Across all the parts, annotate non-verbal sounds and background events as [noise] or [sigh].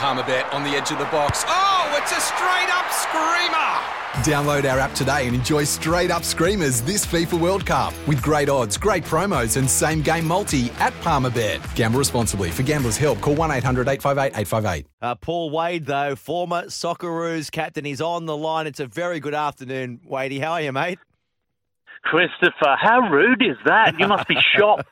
Palmerbet on the edge of the box. Oh, it's a straight up screamer! Download our app today and enjoy straight up screamers this FIFA World Cup with great odds, great promos, and same game multi at Palmerbet. Gamble responsibly. For gamblers' help, call 1 800 858 858. Uh, Paul Wade, though, former Socceroos captain, is on the line. It's a very good afternoon, Wadey. How are you, mate? Christopher, how rude is that? You must be [laughs] shocked,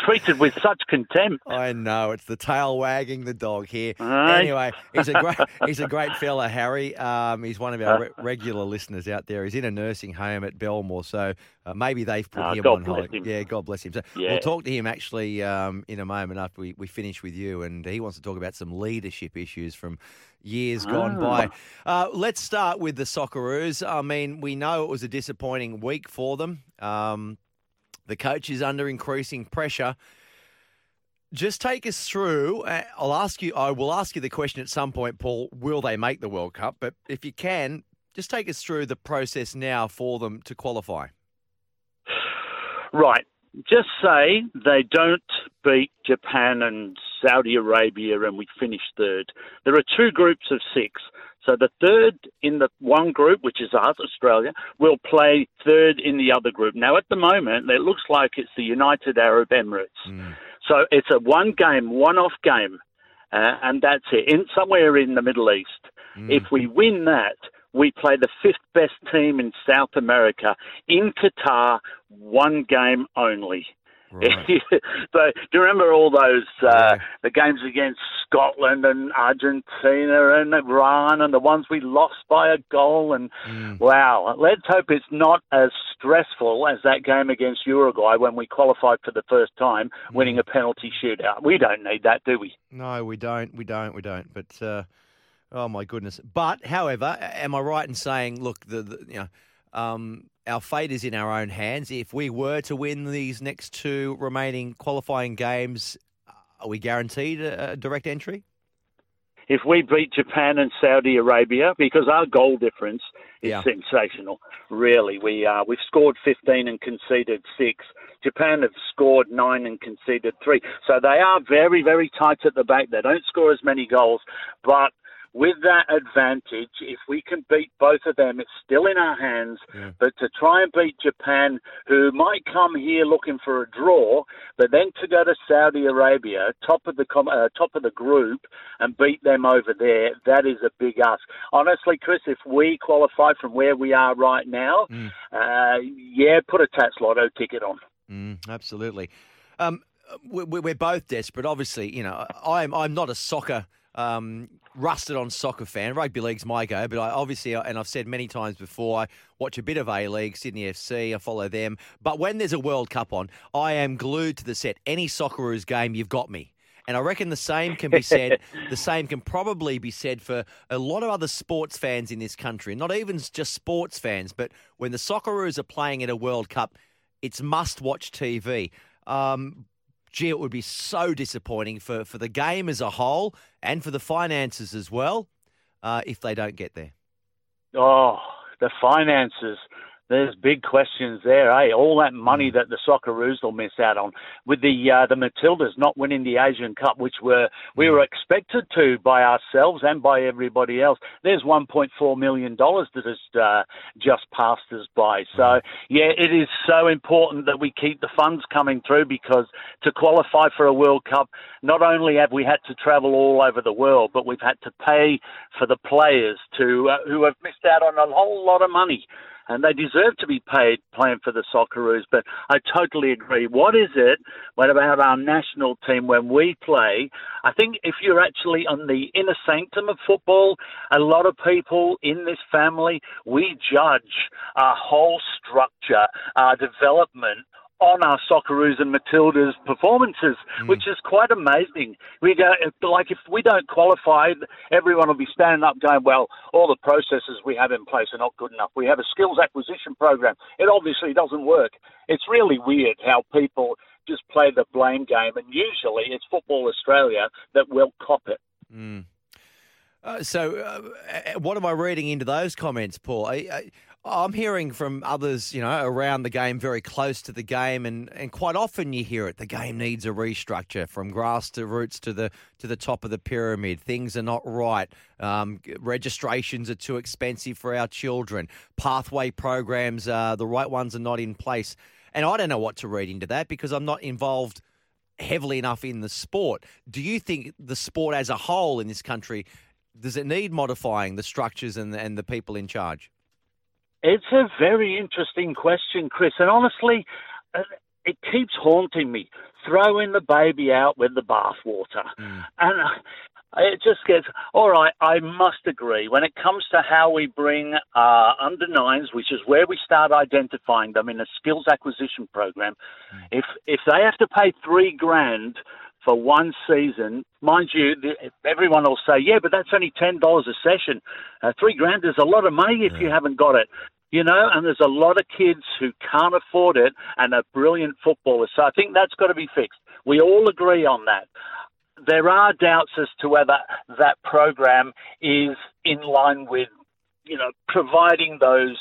treated with such contempt. I know it's the tail wagging the dog here. Aye. Anyway, he's a great [laughs] he's a great fella, Harry. Um, he's one of our re- regular listeners out there. He's in a nursing home at Belmore, so uh, maybe they've put Oh, him God on holiday. him. Yeah, God bless him. So Yeah. we'll talk to him actually um, in a moment after we, we finish with you, and he wants to talk about some leadership issues from years gone Ah. by. Uh, let's start with the Socceroos. I mean, we know it was a disappointing week for them. Um, the coach is under increasing pressure. Just take us through. Uh, I'll ask you. I will ask you the question at some point, Paul. Will they make the World Cup? But if you can, just take us through the process now for them to qualify. Right. Just say they don't beat Japan and Saudi Arabia and we finish third. There are two groups of six. So the third in the one group, which is us, Australia, will play third in the other group. Now, at the moment, it looks like it's the United Arab Emirates. So it's a one game, one off game, uh, and that's it. In somewhere in the Middle East. If we win that, we play the fifth best team in South America in Qatar, one game only. [laughs] so do you remember all those uh, the games against Scotland and Argentina and Iran and the ones we lost by a goal and wow let's hope it's not as stressful as that game against Uruguay when we qualified for the first time winning a penalty shootout we don't need that do we No, we don't. We don't. We don't. But uh, oh my goodness. But however, am I right in saying, look, the, the you know, um, our fate is in our own hands. If we were to win these next two remaining qualifying games, are we guaranteed a, a direct entry? if we beat Japan and Saudi Arabia, because our goal difference is Yeah. sensational. Really, we uh, we've scored 15 and conceded six. Japan have scored nine and conceded three. So they are very, very tight at the back. They don't score as many goals, but with that advantage, if we can beat both of them, it's still in our hands. But to try and beat Japan, who might come here looking for a draw, but then to go to Saudi Arabia, top of the uh, top of the group, and beat them over there, that is a big ask. Honestly, Chris, if we qualify from where we are right now, uh, yeah, put a Tattslotto ticket on. Mm, absolutely. Um, we- we- we're both desperate. Obviously, you know, I'm I'm not a soccer um, rusted on soccer fan. Rugby league's my go, but I obviously, and I've said many times before, I watch a bit of A League, Sydney FC. I follow them. But when there's a World Cup on, I am glued to the set. Any Socceroos game, you've got me. And I reckon the same can be said. [laughs] the same can probably be said for a lot of other sports fans in this country. Not even just sports fans, but when the Socceroos are playing at a World Cup, it's must-watch TV. Um, gee, it would be so disappointing for, for the game as a whole and for the finances as well uh, if they don't get there. Oh, the finances. There's big questions there, eh? All that money that the Socceroos will miss out on, with the uh, the Matildas not winning the Asian Cup, which were we were expected to by ourselves and by everybody else. There's 1.4 million dollars that has uh, just passed us by. So yeah, it is so important that we keep the funds coming through because to qualify for a World Cup, not only have we had to travel all over the world, but we've had to pay for the players to uh, who have missed out on a whole lot of money and they deserve to be paid playing for the Socceroos. But I totally agree. What is it what about our national team when we play? I think if you're actually on the inner sanctum of football, a lot of people in this family, we judge our whole structure, our development on our Socceroos and Matildas performances, which is quite amazing. We go like if we don't qualify, everyone will be standing up going, "Well, all the processes we have in place are not good enough. We have a skills acquisition program. It obviously doesn't work." It's really weird how people just play the blame game, and usually it's Football Australia that will cop it. Mm. Uh, so, uh, uh, what am I reading into those comments, Paul? I, I, I'm hearing from others, you know, around the game, very close to the game, and, and quite often you hear it. The game needs a restructure from grass to roots to the to the top of the pyramid. Things are not right. Um, registrations are too expensive for our children. Pathway programs, uh, the right ones are not in place. And I don't know what to read into that because I'm not involved heavily enough in the sport. Do you think the sport as a whole in this country does it need modifying the structures and the, and the people in charge? It's a very interesting question, Chris. And honestly, uh, it keeps haunting me. Throwing the baby out with the bathwater. Mm. And uh, it just gets, all right, I must agree. When it comes to how we bring uh, under nines, which is where we start identifying them in a skills acquisition program, mm. if, if they have to pay three grand for one season. Mind you, everyone will say, yeah, but that's only $10 a session. Uh, three grand is a lot of money if yeah. you haven't got it. You know, and there's a lot of kids who can't afford it and are brilliant footballers. So I think that's got to be fixed. We all agree on that. There are doubts as to whether that program is in line with, you know, providing those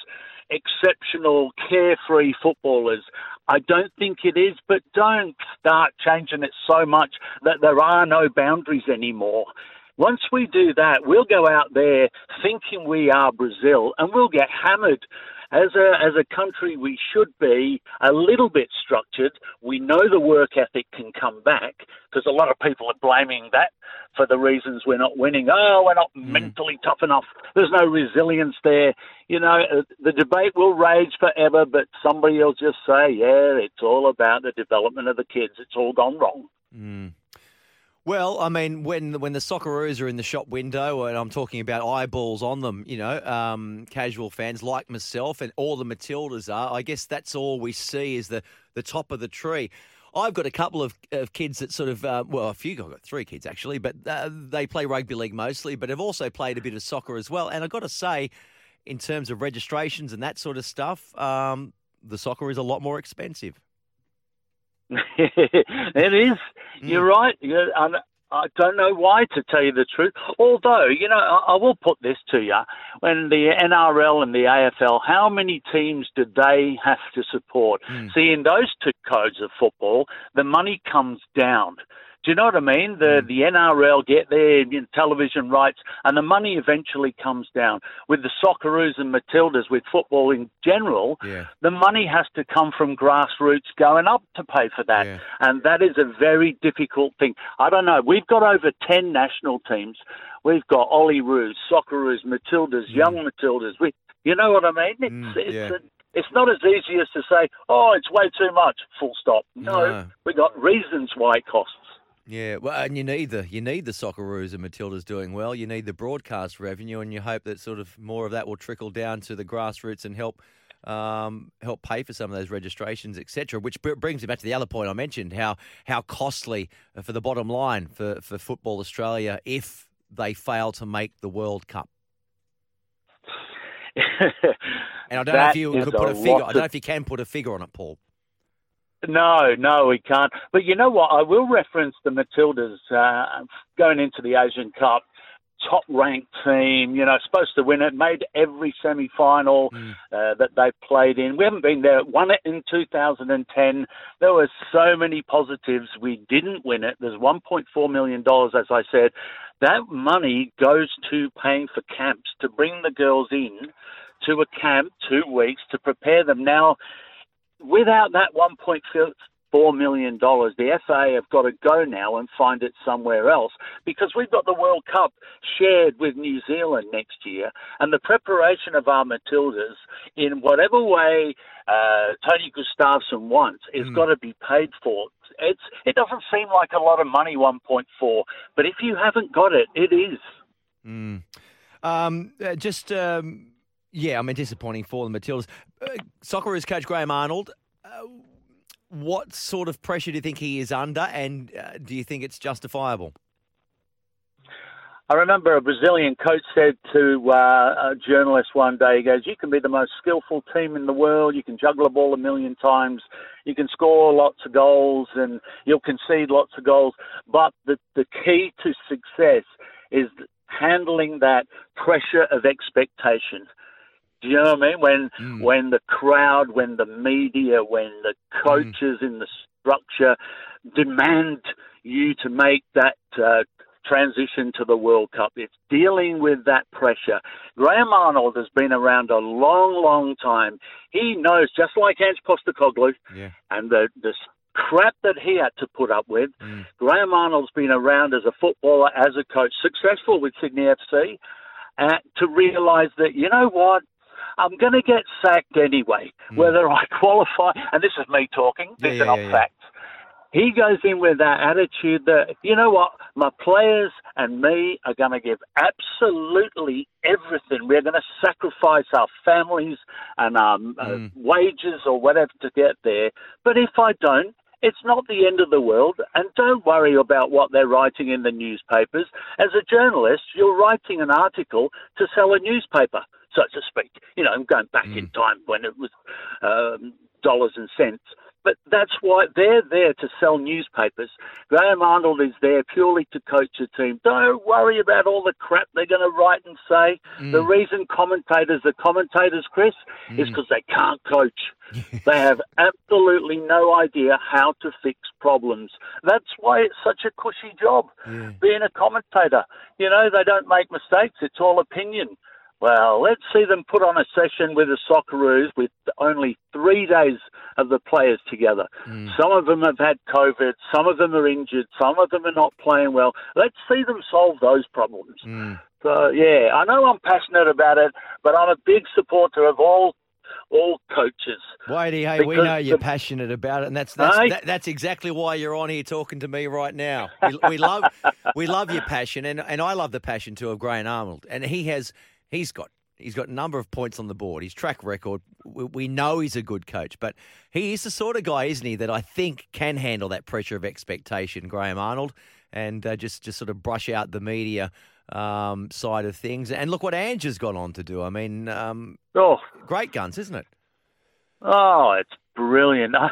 exceptional, carefree footballers. I don't think it is, but don't start changing it so much that there are no boundaries anymore. Once we do that, we'll go out there thinking we are Brazil and we'll get hammered as a as a country, we should be a little bit structured. We know the work ethic can come back because a lot of people are blaming that for the reasons we're not winning. Oh, we're not mm. mentally tough enough. There's no resilience there. You know, uh, the debate will rage forever, but somebody will just say, "Yeah, it's all about the development of the kids. It's all gone wrong." Mm. Well, I mean, when when the Socceroos are in the shop window, and I'm talking about eyeballs on them, you know, um, casual fans like myself and all the Matildas are. I guess that's all we see is the the top of the tree. I've got a couple of, of kids that sort of, uh, well, a few, I've got three kids actually, but uh, they play rugby league mostly, but have also played a bit of soccer as well. And I've got to say, in terms of registrations and that sort of stuff, um, the soccer is a lot more expensive. [laughs] it is. You're mm. right. You're, I don't know why, to tell you the truth. Although, you know, I, I will put this to you: when the NRL and the AFL, how many teams did they have to support? Mm. See, in those two codes of football, the money comes down. Do you know what I mean? The mm. the NRL get their television rights, and the money eventually comes down. With the Socceroos and Matildas, with football in general, yeah. the money has to come from grassroots going up to pay for that, yeah. and that is a very difficult thing. I don't know. We've got over ten national teams. We've got Olyroos, Socceroos, Matildas, mm. young Matildas. We, you know what I mean? It's, mm, it's yeah. a, it's not as easy as to say, oh, it's way too much, full stop. No, no. we got reasons why it costs. Yeah, well, and you need the you need the Socceroos and Matildas doing well. You need the broadcast revenue, and you hope that sort of more of that will trickle down to the grassroots and help um, help pay for some of those registrations, etc. Which brings me back to the other point I mentioned: how how costly for the bottom line for for Football Australia if they fail to make the World Cup. [laughs] and I don't know if you could put a figure. I don't know if you can put a figure on it, Paul. No, no, we can't. But you know what? I will reference the Matildas uh, going into the Asian Cup. Top ranked team, you know, supposed to win it, made every semi final mm. uh, that they played in. We haven't been there, won it in 2010. There were so many positives. We didn't win it. There's $1.4 million, as I said. That money goes to paying for camps to bring the girls in to a camp two weeks to prepare them. Now, without that 1.4 million dollars, the FA have got to go now and find it somewhere else because we've got the World Cup shared with New Zealand next year, and the preparation of our Matildas in whatever way uh, Tony Gustavsson wants is mm. got to be paid for. It's it doesn't seem like a lot of money, 1.4, but if you haven't got it, it is. Mm. Um, uh, just. Um yeah, I mean, disappointing for the Matildas. Uh, Socceroos coach Graham Arnold. Uh, what sort of pressure do you think he is under, and uh, do you think it's justifiable? I remember a Brazilian coach said to uh, a journalist one day, he goes, You can be the most skillful team in the world, you can juggle a ball a million times, you can score lots of goals, and you'll concede lots of goals. But the, the key to success is handling that pressure of expectation Do you know what I mean? When mm. when the crowd, when the media, when the coaches mm. in the structure demand you to make that uh, transition to the World Cup. It's dealing with that pressure. Graham Arnold has been around a long, long time. He knows, just like Ange Postecoglou, yeah. and the, the crap that he had to put up with. Mm. Graham Arnold's been around as a footballer, as a coach, successful with Sydney FC, uh, to realise that, you know what, I'm going to get sacked anyway, mm. whether I [laughs] qualify. And this is me talking. These yeah, are not yeah, facts. He goes in with that attitude that, you know what, my players and me are going to give absolutely everything. We're going to sacrifice our families and our mm. uh, hmm. wages or whatever to get there. But if I don't, it's not the end of the world, and don't worry about what they're writing in the newspapers. As a journalist, you're writing an article to sell a newspaper, so to speak. You know, I'm going back mm. in time when it was um, dollars and cents. But that's why they're there to sell newspapers. Graham Arnold is there purely to coach a team. Don't worry about all the crap they're going to write and say. Mm. The reason commentators are commentators, Chris, mm. is because they can't coach. [laughs] they have absolutely no idea how to fix problems. That's why it's such a cushy job, yeah. being a commentator. You know, they don't make mistakes. It's all opinion. Well, let's see them put on a session with the Socceroos with only three days of the players together. Mm. Some of them have had COVID, some of them are injured, some of them are not playing well. Let's see them solve those problems. Mm. So, yeah, I know I'm passionate about it, but I'm a big supporter of all all coaches. Whitey, hey, we know you're the, passionate about it, and that's that's, that, that's exactly why you're on here talking to me right now. We, we love we love your passion, and, and I love the passion too of Graham Arnold, and he has he's got he's got a number of points on the board. His track record, we know he's a good coach, but he is the sort of guy, isn't he, that I think can handle that pressure of expectation, Graham Arnold, and uh, just just sort of brush out the media um, side of things. And look what Ange has gone on to do. I mean, um, oh, great guns, isn't it? Oh, it's brilliant. [laughs] I,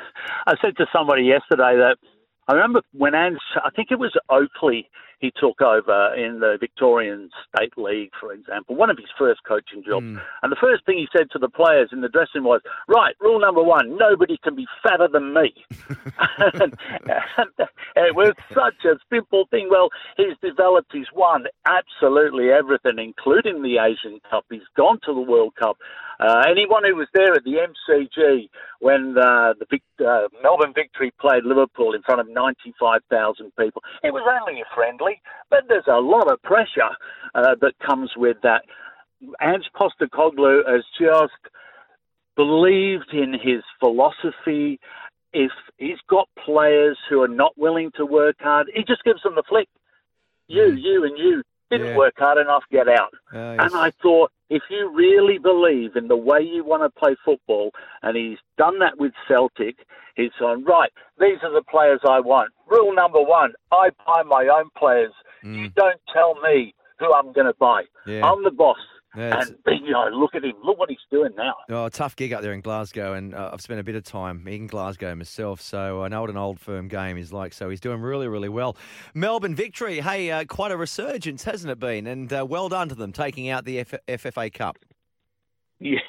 I said to somebody yesterday that I remember when Ange, I think it was Oakley, he took over in the Victorian State League, for example, one of his first coaching jobs. Mm. And the first thing he said to the players in the dressing room was, right, rule number one, nobody can be fatter than me. [laughs] and, and it was such a simple thing. Well, he's developed, he's won absolutely everything, including the Asian Cup. He's gone to the World Cup. Uh, anyone who was there at the MCG when uh, the big, uh, Melbourne Victory played Liverpool in front of 95,000 people, it was only a friendly, but there's a lot of pressure uh, that comes with that. Ange Postecoglou has just believed in his philosophy. If he's got players who are not willing to work hard, he just gives them the flick. You, mm. you, and you didn't yeah. work hard enough, get out. Yes. And I thought, if you really believe in the way you want to play football, and he's done that with Celtic, he's gone, right, these are the players I want. Rule number one, I buy my own players. Mm. You don't tell me who I'm going to buy. Yeah. I'm the boss. Yeah, and [clears throat] you know, look at him. Look what he's doing now. Oh, tough gig up there in Glasgow, and uh, I've spent a bit of time in Glasgow myself, so I know what an old firm game is like. So he's doing really, really well. Melbourne victory. Hey, uh, quite a resurgence, hasn't it been? And uh, well done to them taking out the F- FFA Cup. [laughs] Yeah,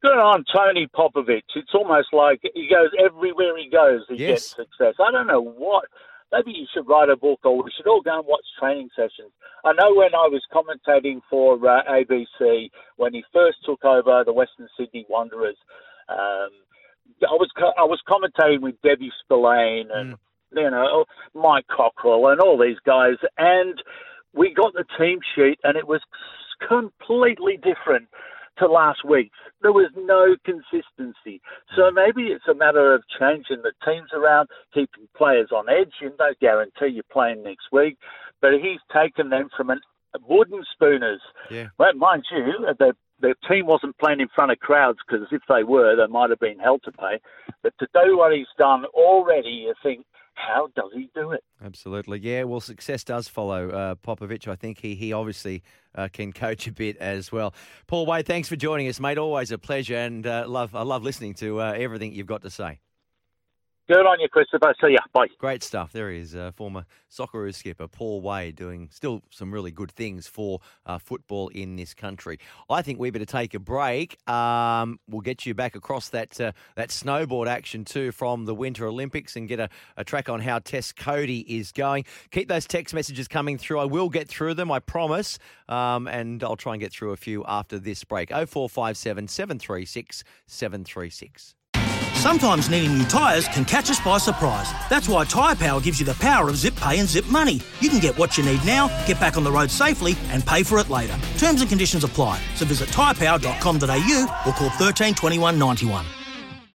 good on Tony Popovic. It's almost like he goes everywhere he goes. He yes. gets success. I don't know what maybe you should write a book or we should all go and watch training sessions. I know when I was commentating for uh, ABC when he first took over the Western Sydney Wanderers, um, I was I was commentating with Debbie Spillane and mm. you know Mike Cockerill and all these guys, and we got the team sheet and it was completely different to last week. There was no consistency. So mm. maybe it's a matter of changing the teams around, keeping players on edge. You no guarantee you're playing next week, but he's taken them from an wooden spooners. Yeah. Well, mind you, the the team wasn't playing in front of crowds because if they were, they might have been held to pay. But to do what he's done already, you think how does he do it? Absolutely, yeah. Well, success does follow uh, Popovic. I think he he obviously uh, can coach a bit as well. Paul Wade, thanks for joining us, mate. Always a pleasure, and uh, love I love listening to uh, everything you've got to say. Good on you, Christopher. See ya. Bye. Great stuff. There he is, uh, former Socceroos skipper Paul Wade, doing still some really good things for uh, football in this country. I think we better take a break. Um, we'll get you back across that uh, that snowboard action too from the Winter Olympics and get a, a track on how Tess Coady is going. Keep those text messages coming through. I will get through them, I promise, um, and I'll try and get through a few after this break. 0457 736 736. Sometimes needing new tyres can catch us by surprise. That's why Tyrepower gives you the power of zip pay and zip money. You can get what you need now, get back on the road safely, and pay for it later. Terms and conditions apply. So visit tyrepower.com.au or call 13 21 91.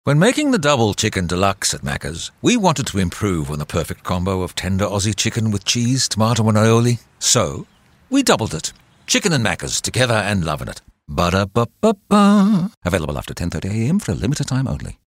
When making the double chicken deluxe at Macca's, we wanted to improve on the perfect combo of tender Aussie chicken with cheese, tomato, and aioli. So, we doubled it. Chicken and Macca's together and loving it. Ba-da-ba-ba-ba. Available after 10.30am for a limited time only.